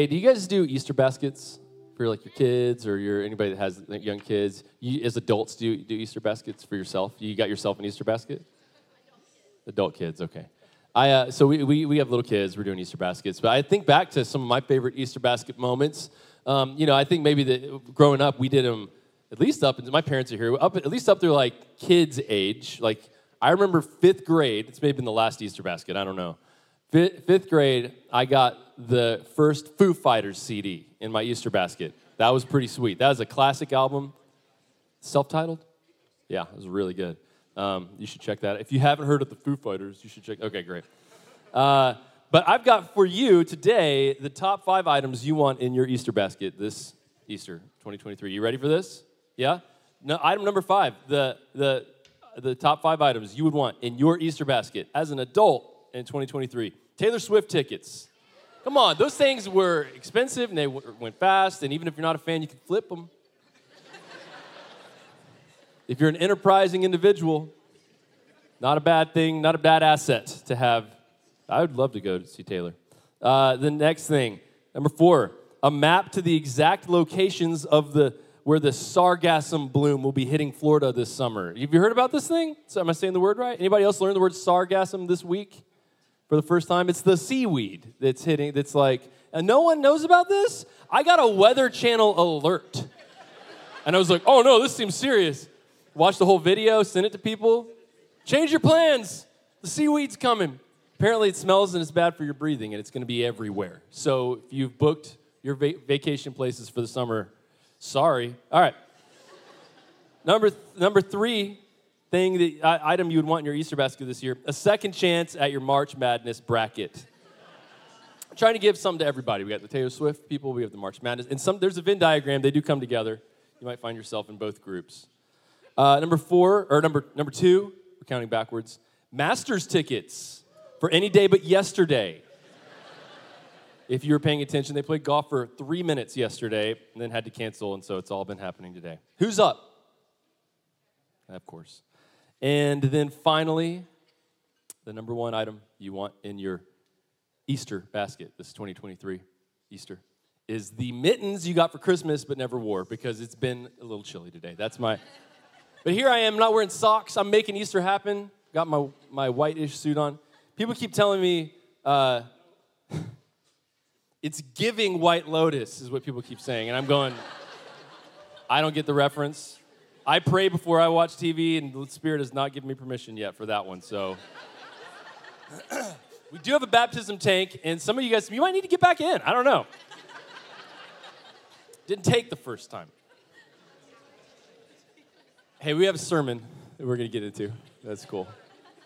Hey, do you guys do Easter baskets for like your kids or your anybody that has young kids? You, as adults, do do Easter baskets for yourself? You got yourself an Easter basket? Adult kids, okay. I uh, so we, we we have little kids. We're doing Easter baskets, but I think back to some of my favorite Easter basket moments. Um, you know, I think maybe that growing up we did them at least up. My parents are here. Up at least up to like kids' age, like I remember fifth grade, it's maybe been the last Easter basket, I don't know. Fifth grade, I got the first Foo Fighters CD in my Easter basket. That was pretty sweet. That was a classic album, self titled. Yeah, it was really good. Um, you should check that. If you haven't heard of the Foo Fighters, you should check. Okay, great. Uh, but I've got for you today the top five items you want in your Easter basket this Easter 2023. You ready for this? Yeah? No, item number five, the, the the top five items you would want in your Easter basket as an adult in 2023. Taylor Swift tickets. Come on, those things were expensive and they w- went fast, and even if you're not a fan, you can flip them. if you're an enterprising individual, not a bad thing, not a bad asset to have. I would love to go to see Taylor. Uh, the next thing, number four, a map to the exact locations of the where the sargassum bloom will be hitting Florida this summer. Have you heard about this thing? So, am I saying the word right? Anybody else learn the word sargassum this week for the first time? It's the seaweed that's hitting, that's like, and no one knows about this? I got a Weather Channel alert. And I was like, oh no, this seems serious. Watch the whole video, send it to people. Change your plans. The seaweed's coming. Apparently, it smells and it's bad for your breathing, and it's going to be everywhere. So, if you've booked your va- vacation places for the summer, Sorry. All right. number, th- number three thing, the item you would want in your Easter basket this year a second chance at your March Madness bracket. I'm trying to give some to everybody. We got the Taylor Swift people, we have the March Madness, and some, there's a Venn diagram. They do come together. You might find yourself in both groups. Uh, number four, or number, number two, we're counting backwards Masters tickets for any day but yesterday. If you were paying attention, they played golf for three minutes yesterday and then had to cancel, and so it's all been happening today. Who's up? Of course. And then finally, the number one item you want in your Easter basket, this is 2023 Easter, is the mittens you got for Christmas but never wore because it's been a little chilly today. That's my. But here I am, not wearing socks. I'm making Easter happen. Got my, my whitish suit on. People keep telling me, uh, it's giving White Lotus, is what people keep saying. And I'm going, I don't get the reference. I pray before I watch TV, and the Spirit has not given me permission yet for that one. So we do have a baptism tank, and some of you guys, you might need to get back in. I don't know. Didn't take the first time. Hey, we have a sermon that we're going to get into. That's cool.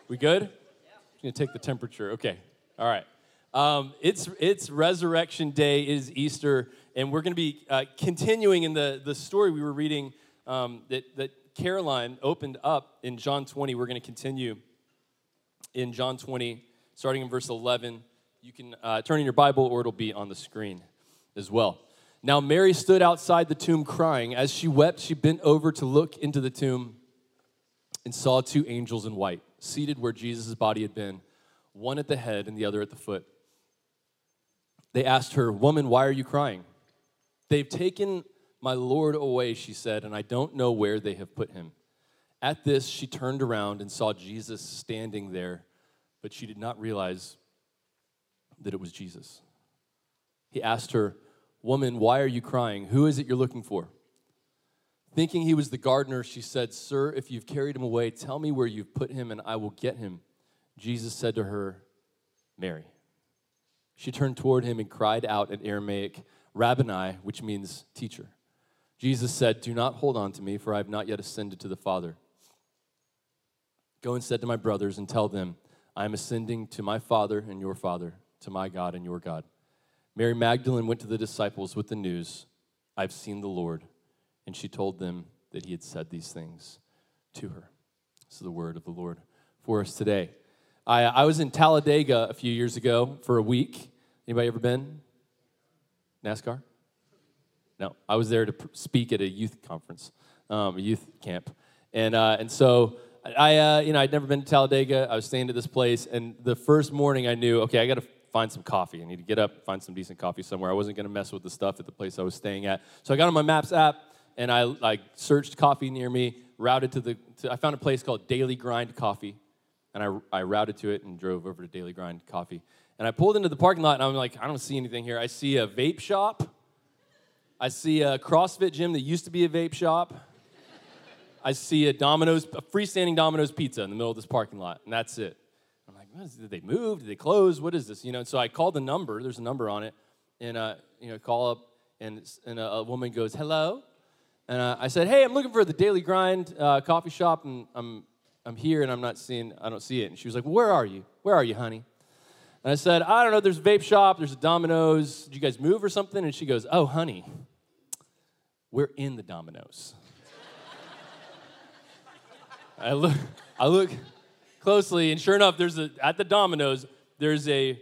We good? I'm going to take the temperature. Okay. All right. Um, it's, it's Resurrection Day, it is Easter, and we're going to be uh, continuing in the, the story we were reading um, that, that Caroline opened up in John 20. We're going to continue in John 20, starting in verse 11. You can uh, turn in your Bible, or it'll be on the screen as well. Now, Mary stood outside the tomb crying. As she wept, she bent over to look into the tomb and saw two angels in white, seated where Jesus' body had been, one at the head and the other at the foot. They asked her, Woman, why are you crying? They've taken my Lord away, she said, and I don't know where they have put him. At this, she turned around and saw Jesus standing there, but she did not realize that it was Jesus. He asked her, Woman, why are you crying? Who is it you're looking for? Thinking he was the gardener, she said, Sir, if you've carried him away, tell me where you've put him, and I will get him. Jesus said to her, Mary. She turned toward him and cried out in Aramaic, Rabboni, which means teacher. Jesus said, Do not hold on to me, for I have not yet ascended to the Father. Go instead to my brothers and tell them, I am ascending to my Father and your Father, to my God and your God. Mary Magdalene went to the disciples with the news, I've seen the Lord. And she told them that he had said these things to her. This is the word of the Lord for us today. I, I was in Talladega a few years ago for a week. Anybody ever been? NASCAR? No, I was there to speak at a youth conference, um, a youth camp, and uh, and so I, uh, you know, I'd never been to Talladega. I was staying at this place, and the first morning I knew, okay, I got to find some coffee. I need to get up, find some decent coffee somewhere. I wasn't going to mess with the stuff at the place I was staying at. So I got on my Maps app and I like searched coffee near me, routed to the, to, I found a place called Daily Grind Coffee. And I, I routed to it and drove over to Daily Grind Coffee. And I pulled into the parking lot and I'm like, I don't see anything here. I see a vape shop. I see a CrossFit gym that used to be a vape shop. I see a Domino's, a freestanding Domino's pizza in the middle of this parking lot, and that's it. I'm like, did they move? Did they close? What is this? You know, and so I called the number. There's a number on it, and uh, you know, call up, and and a, a woman goes, "Hello," and uh, I said, "Hey, I'm looking for the Daily Grind uh, coffee shop, and I'm I'm here, and I'm not seeing, I don't see it." And she was like, "Where are you? Where are you, honey?" And I said, "I don't know. There's a vape shop. There's a Domino's. Did you guys move or something?" And she goes, "Oh, honey, we're in the Domino's. I look, I look closely, and sure enough, there's a at the Domino's, There's a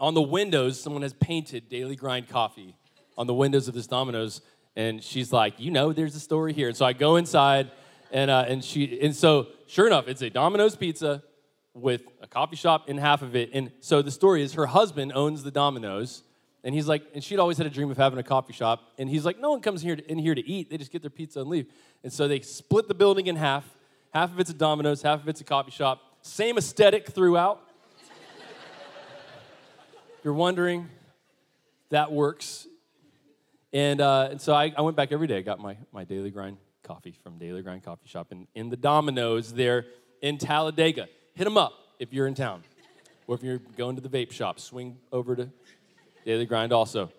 on the windows. Someone has painted Daily Grind Coffee on the windows of this Domino's. and she's like, "You know, there's a story here." And so I go inside, and uh, and she and so sure enough, it's a Domino's pizza with a coffee shop in half of it. And so the story is her husband owns the Domino's. And he's like, and she'd always had a dream of having a coffee shop. And he's like, no one comes here to, in here to eat. They just get their pizza and leave. And so they split the building in half. Half of it's a Domino's, half of it's a coffee shop. Same aesthetic throughout. You're wondering, that works. And, uh, and so I, I, went back every day. I got my, my Daily Grind coffee from Daily Grind Coffee Shop in, in the Domino's there in Talladega. Hit them up if you're in town. Or if you're going to the vape shop, swing over to Daily Grind also.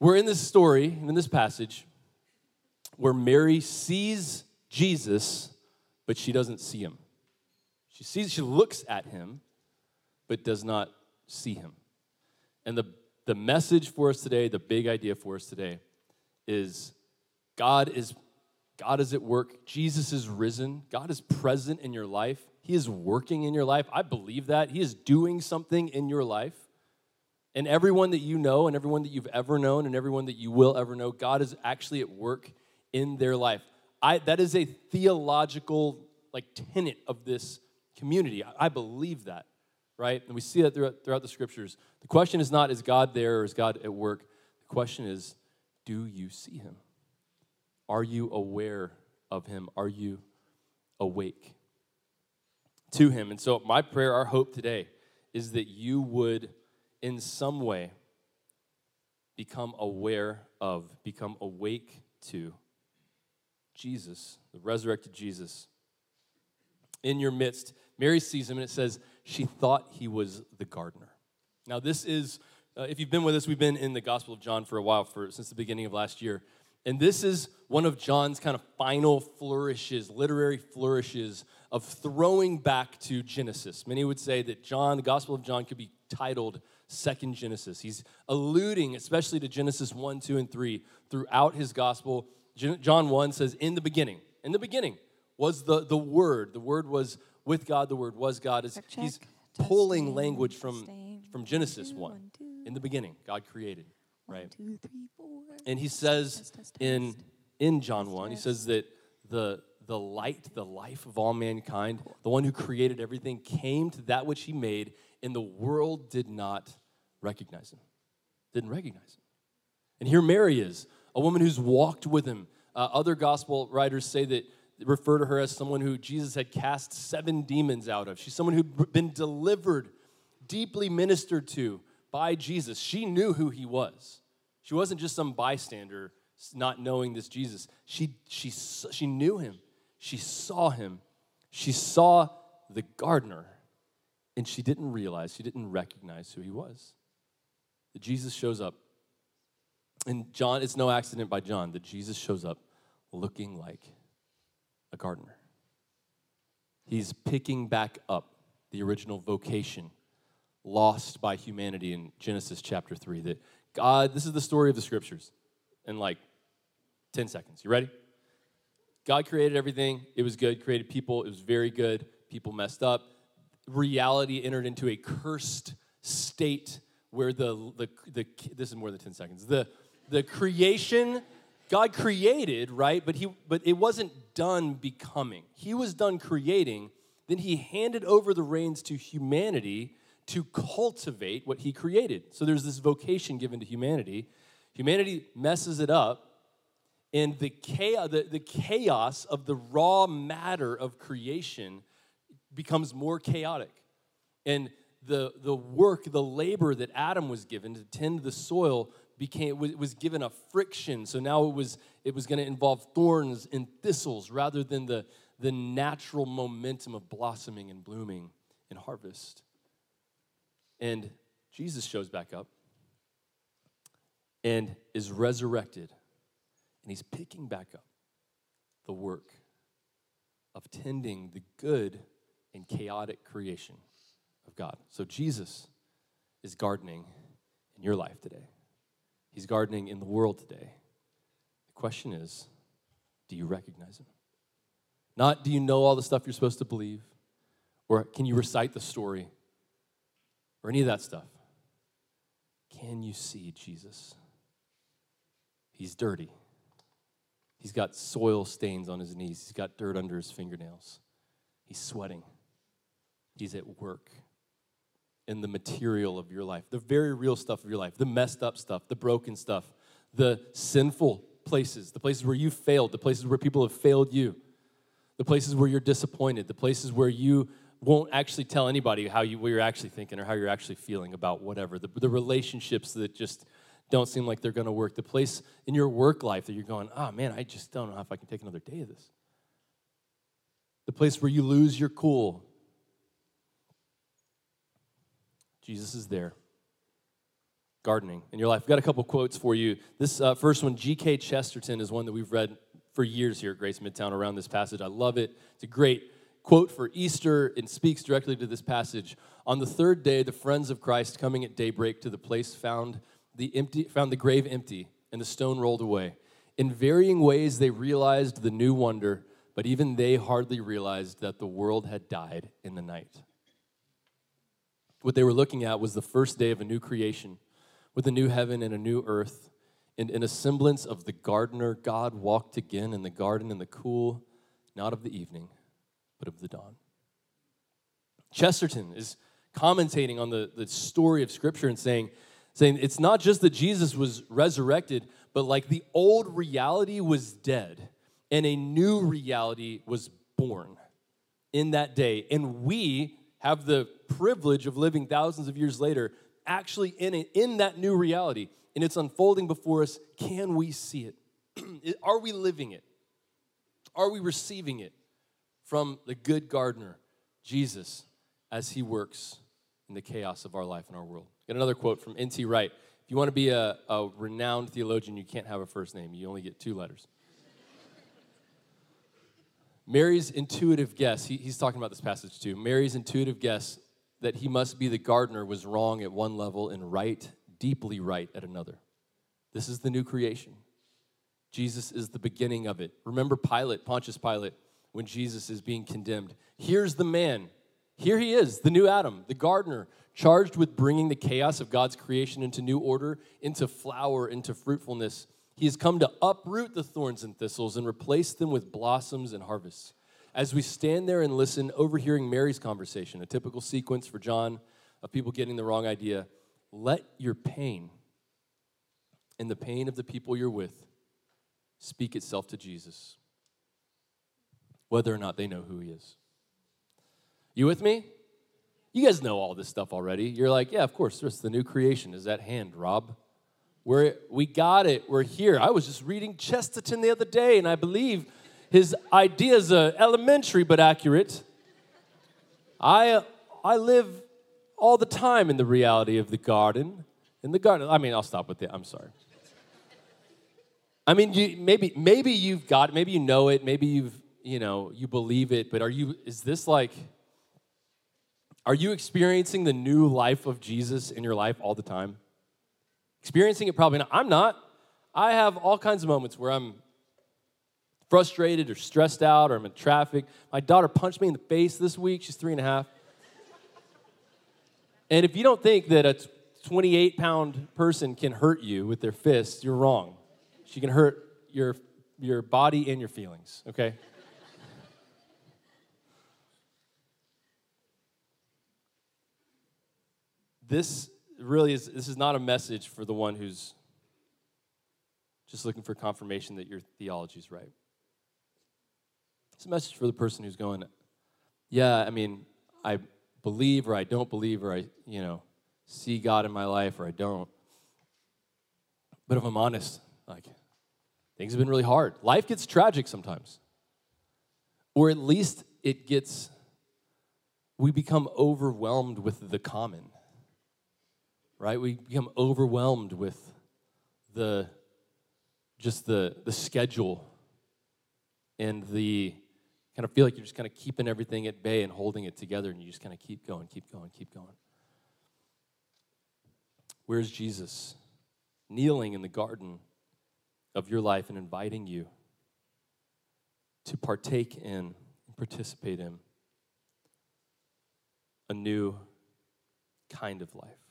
We're in this story, in this passage, where Mary sees Jesus, but she doesn't see him. She sees, she looks at him, but does not see him. And the, the message for us today, the big idea for us today, is God is God is at work. Jesus is risen. God is present in your life. He is working in your life. I believe that. He is doing something in your life. And everyone that you know, and everyone that you've ever known, and everyone that you will ever know, God is actually at work in their life. I, that is a theological like tenet of this community. I, I believe that, right? And we see that throughout, throughout the scriptures. The question is not, is God there or is God at work? The question is, do you see him? Are you aware of him? Are you awake to him? And so, my prayer, our hope today, is that you would, in some way, become aware of, become awake to Jesus, the resurrected Jesus, in your midst. Mary sees him and it says she thought he was the gardener. Now, this is, uh, if you've been with us, we've been in the Gospel of John for a while, for since the beginning of last year. And this is one of John's kind of final flourishes, literary flourishes of throwing back to Genesis. Many would say that John, the Gospel of John, could be titled Second Genesis. He's alluding especially to Genesis 1, 2, and 3 throughout his Gospel John 1 says, In the beginning, in the beginning was the, the Word. The Word was with God, the Word was God. It's, he's pulling language from, from Genesis 1. In the beginning, God created, right? And he says in, in John 1, he says that the, the light, the life of all mankind, the one who created everything, came to that which he made, and the world did not recognize him. Didn't recognize him. And here Mary is, a woman who's walked with him. Uh, other gospel writers say that refer to her as someone who Jesus had cast seven demons out of. She's someone who'd been delivered, deeply ministered to by Jesus. She knew who he was. She wasn't just some bystander not knowing this Jesus. She, she, she knew him. She saw him. She saw the gardener, and she didn't realize, she didn't recognize who he was. That Jesus shows up and John, it's no accident by John that Jesus shows up looking like a gardener. He's picking back up the original vocation lost by humanity in Genesis chapter 3. That God, this is the story of the scriptures in like 10 seconds. You ready? God created everything, it was good, created people, it was very good. People messed up. Reality entered into a cursed state where the, the, the this is more than 10 seconds. The, the creation God created, right? But he but it wasn't done becoming. He was done creating, then he handed over the reins to humanity to cultivate what he created. So there's this vocation given to humanity. Humanity messes it up, and the chaos, the, the chaos of the raw matter of creation becomes more chaotic. And the, the work, the labor that Adam was given to tend the soil became was given a friction. So now it was it was going to involve thorns and thistles rather than the, the natural momentum of blossoming and blooming and harvest. And Jesus shows back up and is resurrected. And he's picking back up the work of tending the good and chaotic creation of God. So Jesus is gardening in your life today. He's gardening in the world today. The question is, do you recognize him? Not do you know all the stuff you're supposed to believe, or can you recite the story, or any of that stuff. Can you see Jesus? He's dirty. He's got soil stains on his knees. He's got dirt under his fingernails. He's sweating. He's at work in the material of your life, the very real stuff of your life, the messed up stuff, the broken stuff, the sinful places, the places where you failed, the places where people have failed you, the places where you're disappointed, the places where you won't actually tell anybody how you what you're actually thinking or how you're actually feeling about whatever. The, the relationships that just don't seem like they're going to work. The place in your work life that you're going, oh man, I just don't know if I can take another day of this. The place where you lose your cool. Jesus is there. Gardening in your life. I've got a couple quotes for you. This uh, first one, G.K. Chesterton, is one that we've read for years here at Grace Midtown around this passage. I love it. It's a great quote for Easter and speaks directly to this passage. On the third day, the friends of Christ coming at daybreak to the place found the empty found the grave empty and the stone rolled away. In varying ways they realized the new wonder, but even they hardly realized that the world had died in the night. What they were looking at was the first day of a new creation with a new heaven and a new earth. And in a semblance of the gardener, God walked again in the garden in the cool, not of the evening, but of the dawn. Chesterton is commentating on the, the story of Scripture and saying, saying it's not just that Jesus was resurrected, but like the old reality was dead and a new reality was born in that day. And we have the privilege of living thousands of years later, actually in, it, in that new reality. And it's unfolding before us. Can we see it? Are we living it? Are we receiving it? from the good gardener, Jesus, as he works in the chaos of our life and our world. Get another quote from N.T. Wright. If you want to be a, a renowned theologian, you can't have a first name, you only get two letters. Mary's intuitive guess, he, he's talking about this passage too. Mary's intuitive guess that he must be the gardener was wrong at one level and right, deeply right at another. This is the new creation. Jesus is the beginning of it. Remember Pilate, Pontius Pilate when Jesus is being condemned. Here's the man. Here he is, the new Adam, the gardener, charged with bringing the chaos of God's creation into new order, into flower, into fruitfulness. He has come to uproot the thorns and thistles and replace them with blossoms and harvests. As we stand there and listen, overhearing Mary's conversation, a typical sequence for John of people getting the wrong idea, let your pain and the pain of the people you're with speak itself to Jesus whether or not they know who he is. You with me? You guys know all this stuff already. You're like, yeah, of course, there's the new creation is at hand, Rob. We're, we got it. We're here. I was just reading Chesterton the other day, and I believe his ideas are elementary but accurate. I, I live all the time in the reality of the garden. In the garden, I mean, I'll stop with that. I'm sorry. I mean, you, maybe maybe you've got, maybe you know it, maybe you've you know, you believe it, but are you, is this like, are you experiencing the new life of Jesus in your life all the time? Experiencing it probably not. I'm not. I have all kinds of moments where I'm frustrated or stressed out or I'm in traffic. My daughter punched me in the face this week. She's three and a half. And if you don't think that a 28 pound person can hurt you with their fists, you're wrong. She can hurt your, your body and your feelings, okay? this really is this is not a message for the one who's just looking for confirmation that your theology is right. It's a message for the person who's going, yeah, I mean, I believe or I don't believe or I, you know, see God in my life or I don't. But if I'm honest, like, things have been really hard. Life gets tragic sometimes. Or at least it gets, we become overwhelmed with the common, right? We become overwhelmed with the, just the, the schedule and the kind of feel like you're just kind of keeping everything at bay and holding it together and you just kind of keep going, keep going, keep going. Where's Jesus? Kneeling in the garden of your life and inviting you to partake in and participate in a new kind of life.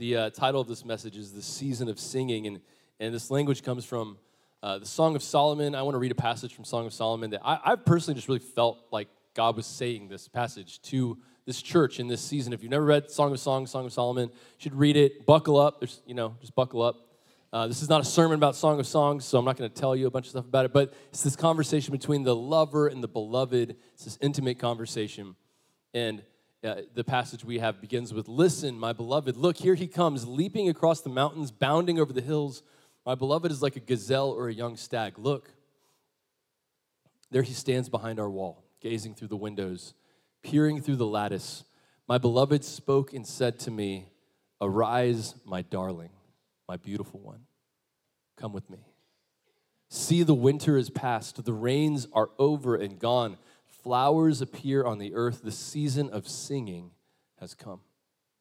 The uh, title of this message is The Season of Singing, and, and this language comes from uh, the Song of Solomon. I want to read a passage from Song of Solomon that I, I personally just really felt like God was saying this passage to this church in this season. If you've never read Song of Songs, Song of Solomon, you should read it. Buckle up. There's, you know, just buckle up. Uh, this is not a sermon about Song of Songs, so I'm not going to tell you a bunch of stuff about it, but it's this conversation between the lover and the beloved. It's this intimate conversation. And uh, the passage we have begins with Listen, my beloved, look, here he comes, leaping across the mountains, bounding over the hills. My beloved is like a gazelle or a young stag. Look, there he stands behind our wall, gazing through the windows, peering through the lattice. My beloved spoke and said to me, Arise, my darling my beautiful one, come with me. See, the winter is past, the rains are over and gone. Flowers appear on the earth. The season of singing has come.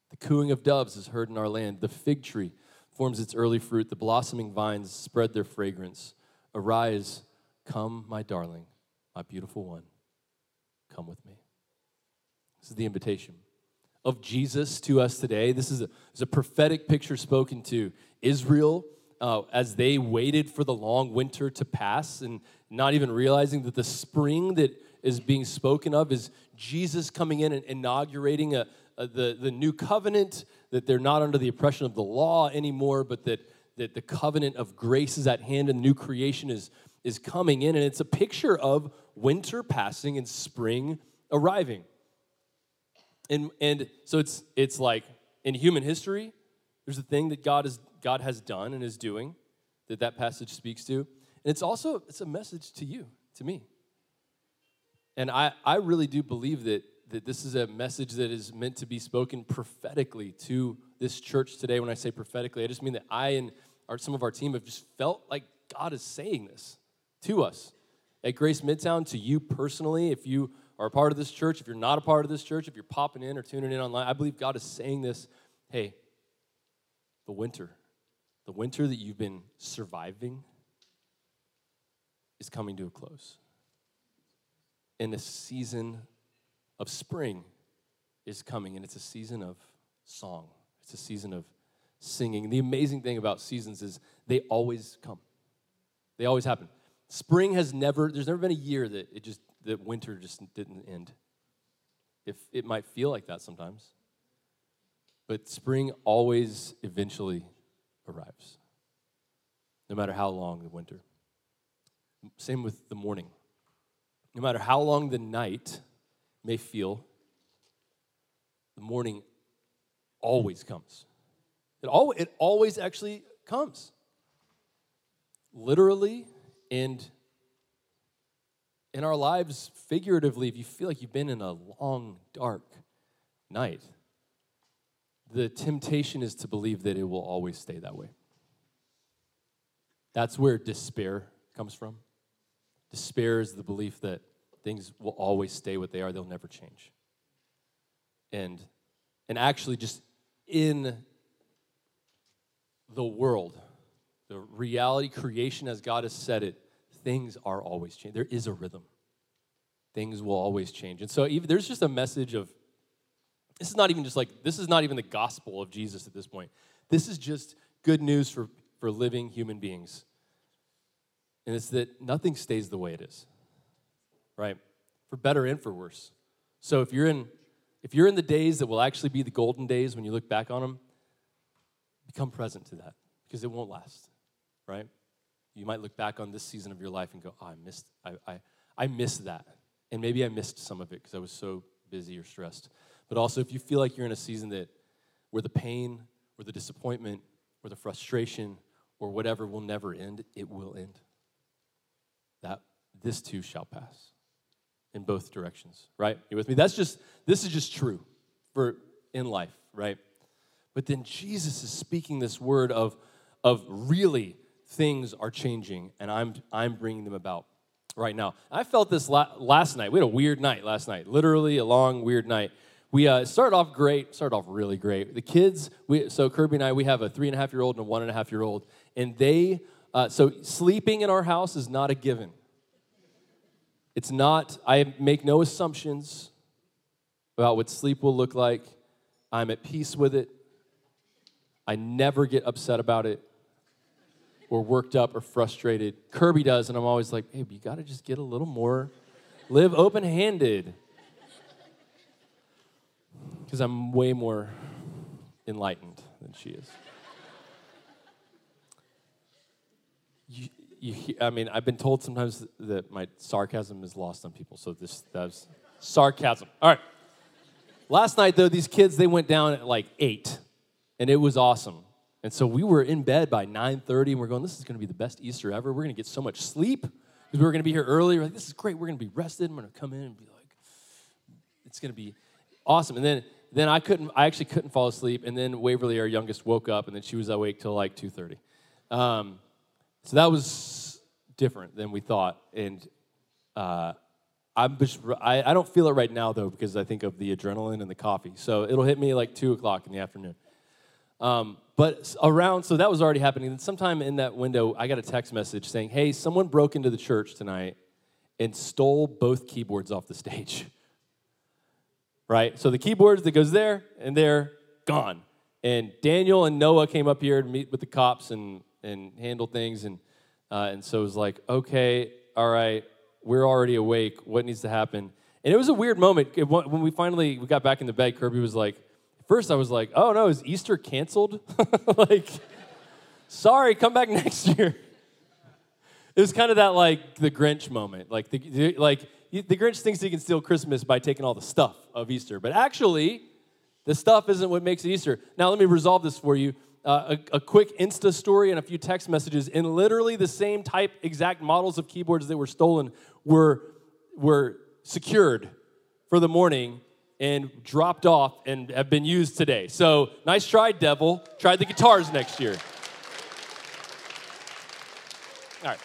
The cooing of doves is heard in our land. The fig tree forms its early fruit. The blossoming vines spread their fragrance. Arise, come, my darling, my beautiful one. Come with me. This is the invitation of Jesus to us today. This is a, is a prophetic picture spoken to Israel uh, as they waited for the long winter to pass and not even realizing that the spring that is being spoken of is Jesus coming in and inaugurating a, a, the, the new covenant, that they're not under the oppression of the law anymore, but that, that the covenant of grace is at hand and the new creation is, is coming in. And it's a picture of winter passing and spring arriving. And, and so it's, it's like in human history, there's a thing that God, is, God has done and is doing that that passage speaks to. And it's also it's a message to you, to me. And I, I really do believe that, that this is a message that is meant to be spoken prophetically to this church today. When I say prophetically, I just mean that I and our, some of our team have just felt like God is saying this to us. At Grace Midtown, to you personally, if you are a part of this church, if you're not a part of this church, if you're popping in or tuning in online, I believe God is saying this hey, the winter, the winter that you've been surviving is coming to a close. And the season of spring is coming, and it's a season of song, it's a season of singing. The amazing thing about seasons is they always come, they always happen. Spring has never, there's never been a year that it just that winter just didn't end. If it might feel like that sometimes. But spring always eventually arrives, no matter how long the winter. Same with the morning. No matter how long the night may feel, the morning always comes. It, al- it always actually comes. Literally and in our lives, figuratively, if you feel like you've been in a long, dark night, the temptation is to believe that it will always stay that way. That's where despair comes from. Despair is the belief that things will always stay what they are, they'll never change. And, and actually, just in the world, the reality, creation as God has said it, things are always changing. There is a rhythm. Things will always change. And so even, there's just a message of this is not even just like, this is not even the gospel of Jesus at this point. This is just good news for, for living human beings. And it's that nothing stays the way it is, right? For better and for worse. So if you're in if you're in the days that will actually be the golden days when you look back on them, become present to that because it won't last, right? You might look back on this season of your life and go, oh, I missed, I, I, I missed that. And maybe I missed some of it because I was so busy or stressed. But also, if you feel like you're in a season that where the pain or the disappointment or the frustration or whatever will never end, it will end. This too shall pass in both directions, right? You with me? That's just, this is just true for in life, right? But then Jesus is speaking this word of, of really things are changing and I'm, I'm bringing them about right now. I felt this la- last night. We had a weird night last night, literally a long, weird night. We uh, started off great, started off really great. The kids, we, so Kirby and I, we have a three and a half year old and a one and a half year old, and they, uh, so sleeping in our house is not a given. It's not, I make no assumptions about what sleep will look like. I'm at peace with it. I never get upset about it or worked up or frustrated. Kirby does, and I'm always like, babe, you gotta just get a little more, live open handed. Because I'm way more enlightened than she is. You, you, I mean, I've been told sometimes that my sarcasm is lost on people, so this that's sarcasm. All right. Last night, though, these kids they went down at like eight, and it was awesome. And so we were in bed by 9:30, and we're going, "This is going to be the best Easter ever. We're going to get so much sleep because we were going to be here early. We're like, this is great. We're going to be rested. I'm going to come in and be like, it's going to be awesome." And then then I couldn't. I actually couldn't fall asleep. And then Waverly, our youngest, woke up, and then she was awake till like 2:30. Um, so that was different than we thought. And uh, I'm just, I, I don't feel it right now though because I think of the adrenaline and the coffee. So it'll hit me like two o'clock in the afternoon. Um, but around, so that was already happening. And sometime in that window, I got a text message saying, "Hey, someone broke into the church tonight and stole both keyboards off the stage." right? So the keyboards that goes there and there, gone. And Daniel and Noah came up here to meet with the cops and, and handle things. And, uh, and so it was like, okay, all right, we're already awake. What needs to happen? And it was a weird moment. When we finally we got back in the bed, Kirby was like, first I was like, oh no, is Easter canceled? like, sorry, come back next year. It was kind of that like the Grinch moment. Like, the, like the Grinch thinks he can steal Christmas by taking all the stuff of Easter. But actually, the stuff isn't what makes it Easter. Now, let me resolve this for you. Uh, a, a, quick Insta story and a few text messages, and literally the same type, exact models of keyboards that were stolen were, were secured for the morning and dropped off and have been used today. So, nice try, devil. Try the guitars next year. All right.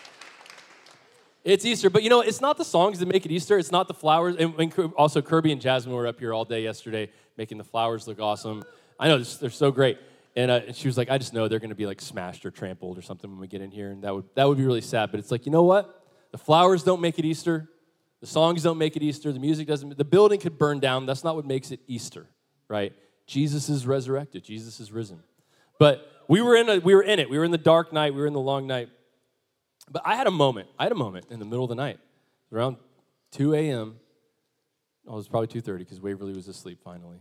It's Easter, but you know, it's not the songs that make it Easter. It's not the flowers. And, and also, Kirby and Jasmine were up here all day yesterday making the flowers look awesome. I know they're so great. And, and she was like, I just know they're going to be like smashed or trampled or something when we get in here, and that would that would be really sad. But it's like, you know what? The flowers don't make it Easter. The songs don't make it Easter. The music doesn't. The building could burn down. That's not what makes it Easter, right? Jesus is resurrected. Jesus is risen. But we were in a, we were in it. We were in the dark night. We were in the long night. But I had a moment. I had a moment in the middle of the night, around 2 a.m. Oh, it was probably 2:30 because Waverly was asleep finally,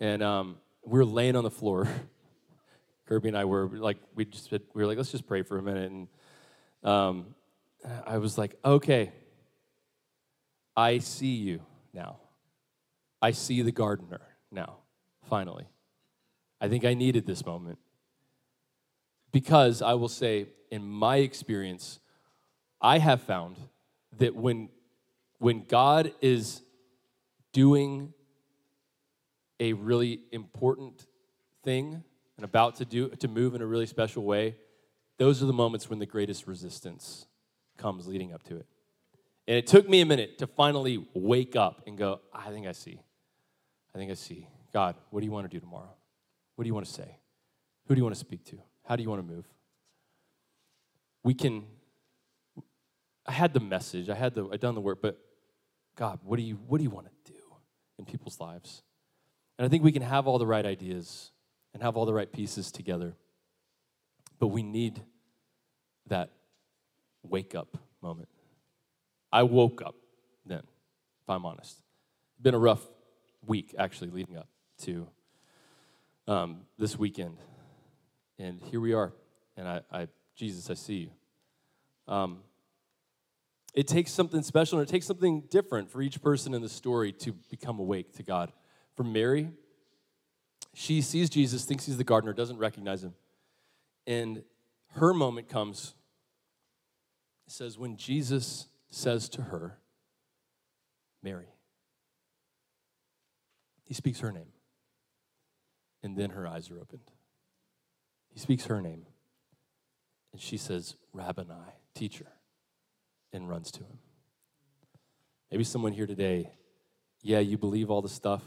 and um, we were laying on the floor. Kirby and I were like, we just we were like, let's just pray for a minute, and um, I was like, okay, I see you now. I see the gardener now. Finally, I think I needed this moment because I will say in my experience, I have found that when, when God is doing a really important thing and about to do to move in a really special way, those are the moments when the greatest resistance comes leading up to it. And it took me a minute to finally wake up and go, I think I see. I think I see. God, what do you want to do tomorrow? What do you want to say? Who do you want to speak to? How do you want to move? we can I had the message, I had the I done the work, but God, what do you what do you want to do in people's lives? And I think we can have all the right ideas and have all the right pieces together. But we need that wake up moment. I woke up then, if I'm honest. Been a rough week, actually, leading up to um, this weekend. And here we are. And I, I Jesus, I see you. Um, it takes something special and it takes something different for each person in the story to become awake to God. For Mary, she sees Jesus, thinks he's the gardener, doesn't recognize him. And her moment comes. It says, when Jesus says to her, Mary, he speaks her name. And then her eyes are opened. He speaks her name. And she says, Rabboni, teacher, and runs to him. Maybe someone here today, yeah, you believe all the stuff,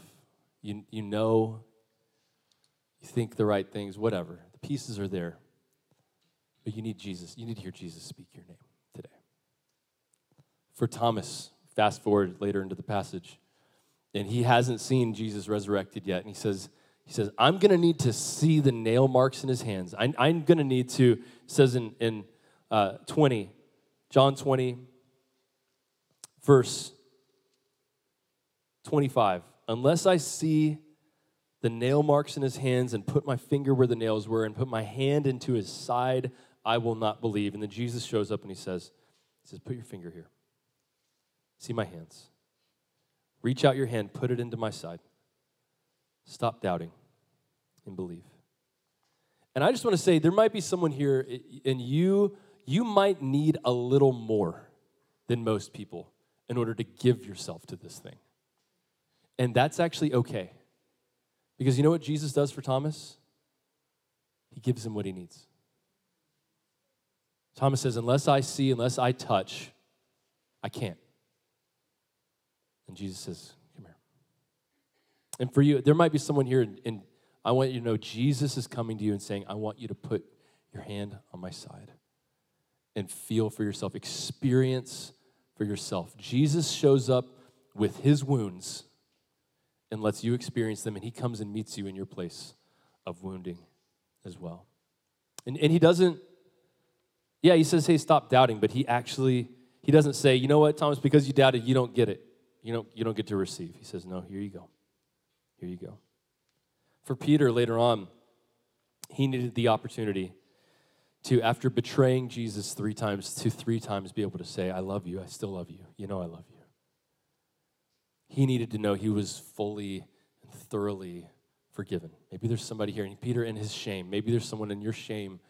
you, you know, you think the right things, whatever. The pieces are there. But you need Jesus. You need to hear Jesus speak your name today. For Thomas, fast forward later into the passage, and he hasn't seen Jesus resurrected yet. And he says, he says, I'm going to need to see the nail marks in his hands. I, am going to need to, says in, in uh, 20, John 20, verse 25. Unless I see the nail marks in his hands and put my finger where the nails were and put my hand into his side, I will not believe. And then Jesus shows up and he says, he says, Put your finger here. See my hands. Reach out your hand, put it into my side. Stop doubting and believe. And I just want to say there might be someone here and you you might need a little more than most people in order to give yourself to this thing. And that's actually okay. Because you know what Jesus does for Thomas? He gives him what he needs. Thomas says, Unless I see, unless I touch, I can't. And Jesus says, Come here. And for you, there might be someone here, and I want you to know Jesus is coming to you and saying, I want you to put your hand on my side and feel for yourself, experience for yourself. Jesus shows up with his wounds and lets you experience them, and he comes and meets you in your place of wounding as well. And, and he doesn't, yeah, he says, hey, stop doubting, but he actually, he doesn't say, you know what, Thomas, because you doubted, you don't get it you don't, you don't get to receive. He says, No, here you go. Here you go. For Peter, later on, he needed the opportunity to, after betraying Jesus three times, to three times be able to say, I love you. I still love you. You know I love you. He needed to know he was fully and thoroughly forgiven. Maybe there's somebody here, and Peter in his shame, maybe there's someone in your shame.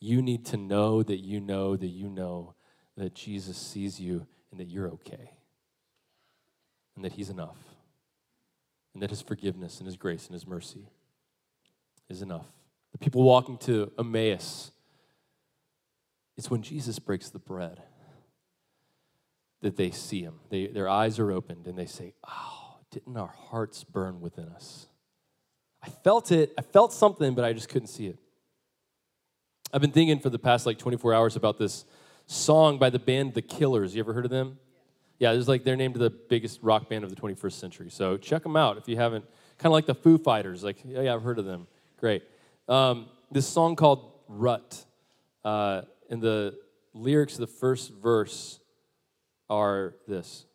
You need to know that you know that you know that Jesus sees you and that you're okay and that He's enough, and that His forgiveness and His grace and His mercy is enough. The people walking to Emmaus, it's when Jesus breaks the bread that they see Him. They, their eyes are opened and they say, Oh, didn't our hearts burn within us? I felt it. I felt something, but I just couldn't see it. I've been thinking for the past like 24 hours about this song by the band The Killers. You ever heard of them? Yeah, there's like they're named the biggest rock band of the 21st century. So check them out if you haven't. Kind of like the Foo Fighters. Like, yeah, yeah I've heard of them. Great. Um, this song called Rut. Uh, and the lyrics of the first verse are this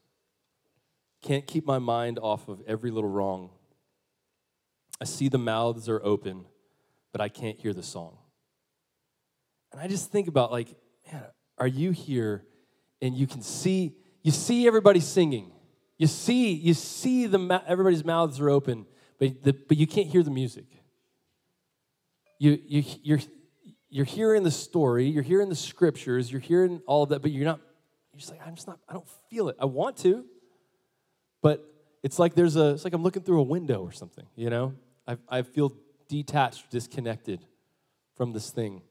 Can't keep my mind off of every little wrong. I see the mouths are open, but I can't hear the song. And I just think about, like, man, are you here and you can see you see everybody singing. You see, you see the everybody's mouths are open, but, the, but you can't hear the music. You, you, you're, you're hearing the story, you're hearing the scriptures, you're hearing all of that, but you're not, just like, I'm just not, I don't feel it. I want to, but it's like there's a, it's like I'm looking through a window or something, you know? I, I feel detached, disconnected from this thing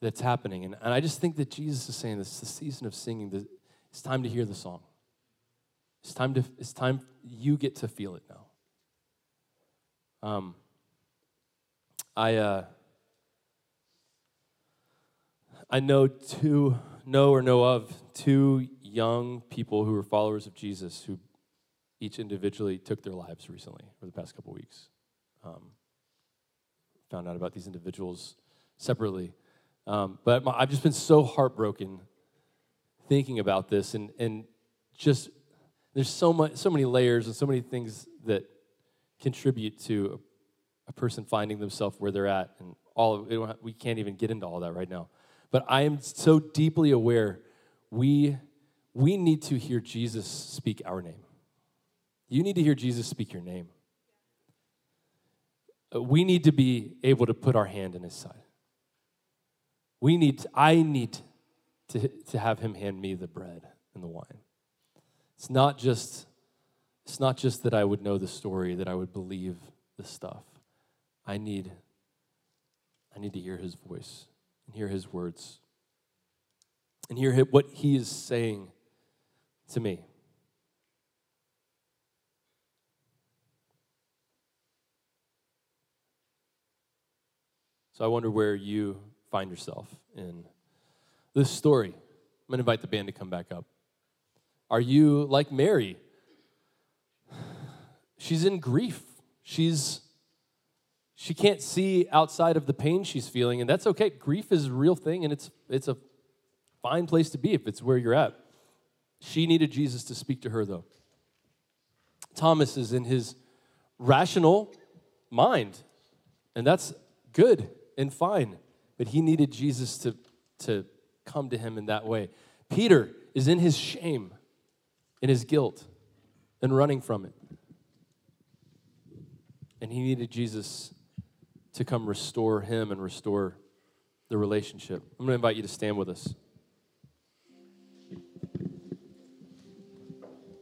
that's happening. And, and I just think that Jesus is saying this, the season of singing, the, it's time to hear the song. It's time to it's time you get to feel it now. Um, I uh, I know two know or know of two young people who are followers of Jesus who each individually took their lives recently over the past couple weeks. Um, found out about these individuals separately, um, but my, I've just been so heartbroken thinking about this and, and just There's so much, so many layers and so many things that contribute to a, a person finding themselves where they're at, and all of we can't even get into all that right now. But I am so deeply aware we we need to hear Jesus speak our name. You need to hear Jesus speak your name. Uh, we need to be able to put our hand in his side. We need, I need to, to have him hand me the bread and the wine. It's not just, it's not just that I would know the story, that I would believe the stuff. I need, I need to hear his voice and hear his words and hear what he is saying to me. So I wonder where you find yourself in this story. I'm going to invite the band to come back up. Are you like Mary? She's in grief. She's she can't see outside of the pain she's feeling and that's okay. Grief is a real thing and it's it's a fine place to be if it's where you're at. She needed Jesus to speak to her though. Thomas is in his rational mind and that's good and fine. But he needed Jesus to, to come to him in that way. Peter is in his shame, in his guilt, and running from it. And he needed Jesus to come restore him and restore the relationship. I'm going to invite you to stand with us.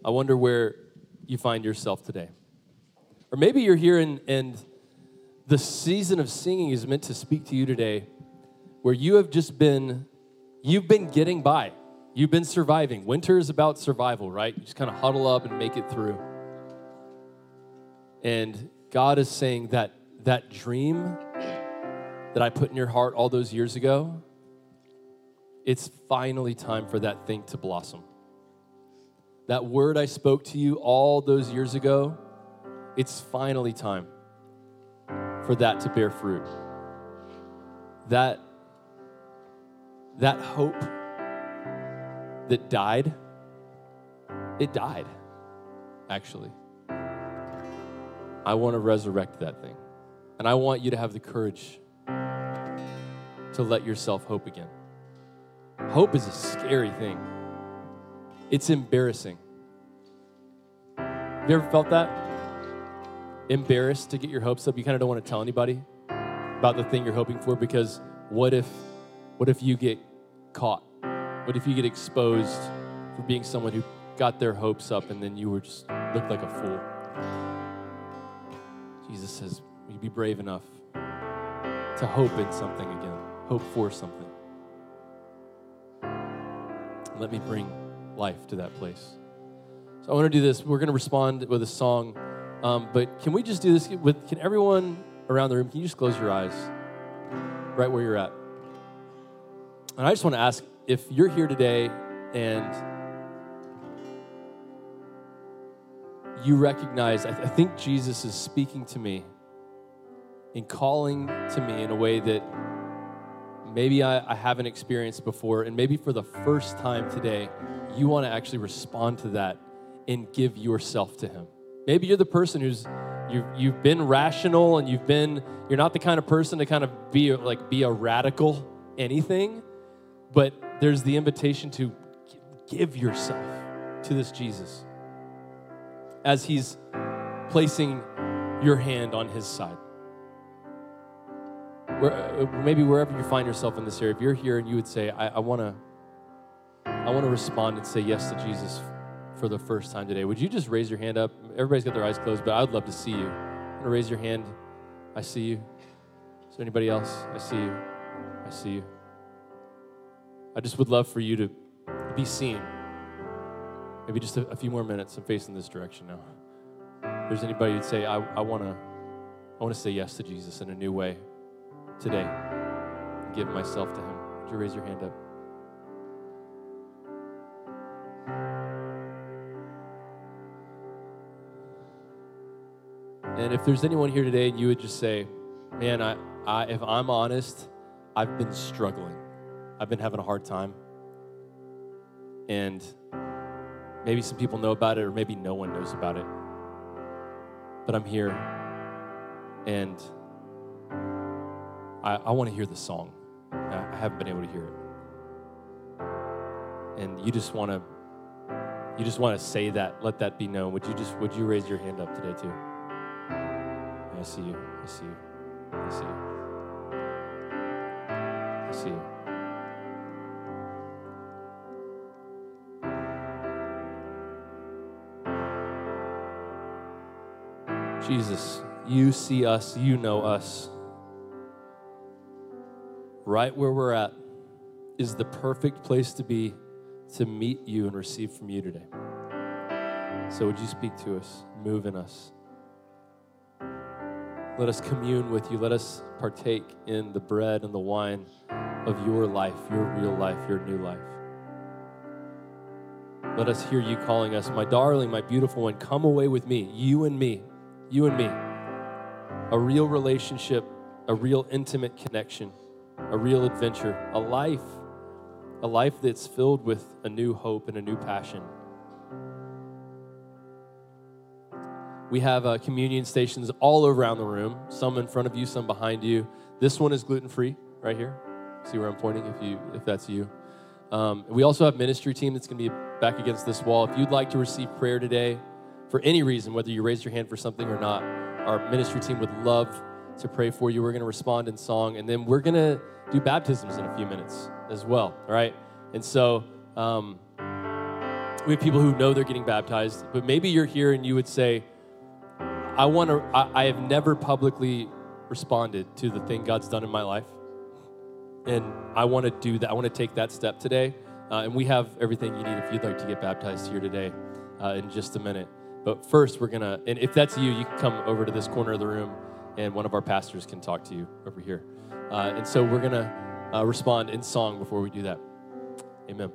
I wonder where you find yourself today. Or maybe you're here and, and the season of singing is meant to speak to you today where you have just been you've been getting by. You've been surviving. Winter is about survival right? You just kind of huddle up and make it through. And god is saying that that dream that i put in your heart all those years ago it's finally time for that thing to blossom that word i spoke to you all those years ago it's finally time for that to bear fruit. That, that hope that died, it died, actually. I want to resurrect that thing. And I want you to have the courage to let yourself hope again. Hope is a scary thing, it's embarrassing. Have you ever felt that? embarrassed to get your hopes up. You kind of don't want to tell anybody about the thing you're hoping for because what if what if you get caught? What if you get exposed for being someone who got their hopes up and then you were just looked like a fool? Jesus says, you be brave enough to hope in something again? Hope for something. Let me bring life to that place. So I want to do this. We're going to respond with a song. Um, but can we just do this with, can everyone around the room, can you just close your eyes right where you're at? And I just want to ask if you're here today and you recognize, I, th- I think Jesus is speaking to me and calling to me in a way that maybe I, I, haven't experienced before, and maybe for the first time today, you want to actually respond to that and give yourself to Him. Maybe you're the person who's you've, you've been rational and you've been you're not the kind of person to kind of be like be a radical anything, but there's the invitation to give yourself to this Jesus as he's placing your hand on his side. Where, uh, maybe wherever you find yourself in this area, if you're here and you would say, I, I want to I want to respond and say yes to Jesus for the first time today, would you just raise your hand up? Everybody's got their eyes closed, but I would love to see you. I'm raise your hand. I see you. Is there anybody else? I see you. I see you. I just would love for you to be seen. Maybe just a, a few more minutes. I'm facing this direction now. If there's anybody who'd say, I, I want to I want to say yes to Jesus in a new way today, give myself to Him. Would you raise your hand up? And if there's anyone here today and you would just say, man, I, I, if I'm honest, I've been struggling. I've been having a hard time. And Maybe some people know about it, or maybe no one knows about it. But I'm here, and I, I want to hear the song. I haven't been able to hear it. And you just want to you just want to say that, let that be known. Would you just would you raise your hand up today too? I see you. I see you. I see you. I see you. Jesus, you see us, you know us. Right where we're at is the perfect place to be to meet you and receive from you today. So, would you speak to us, move in us? Let us commune with you. Let us partake in the bread and the wine of your life, your real life, your new life. Let us hear you calling us, my darling, my beautiful one, come away with me, you and me, you and me. A real relationship, a real intimate connection, a real adventure, a life a life that's filled with a new hope and a new passion. We have uh, communion stations all around the room, some in front of you, some behind you. This one is gluten free right here. See where I'm pointing if, you, if that's you. Um, we also have ministry team that's going to be back against this wall. If you'd like to receive prayer today for any reason, whether you raised your hand for something or not, our ministry team would love to pray for you. We're going to respond in song, and then we're going to do baptisms in a few minutes as well, all right? And so um, we have people who know they're getting baptized, but maybe you're here and you would say, I want to, I, I have never publicly responded to the thing God's done in my life. And I want to do that. I want to take that step today. Uh, and we have everything you need if you'd like to get baptized here today uh, in just a minute. But first, we're going to, and if that's you, you can come over to this corner of the room and one of our pastors can talk to you over here. Uh, and so we're going to uh, respond in song before we do that. Amen.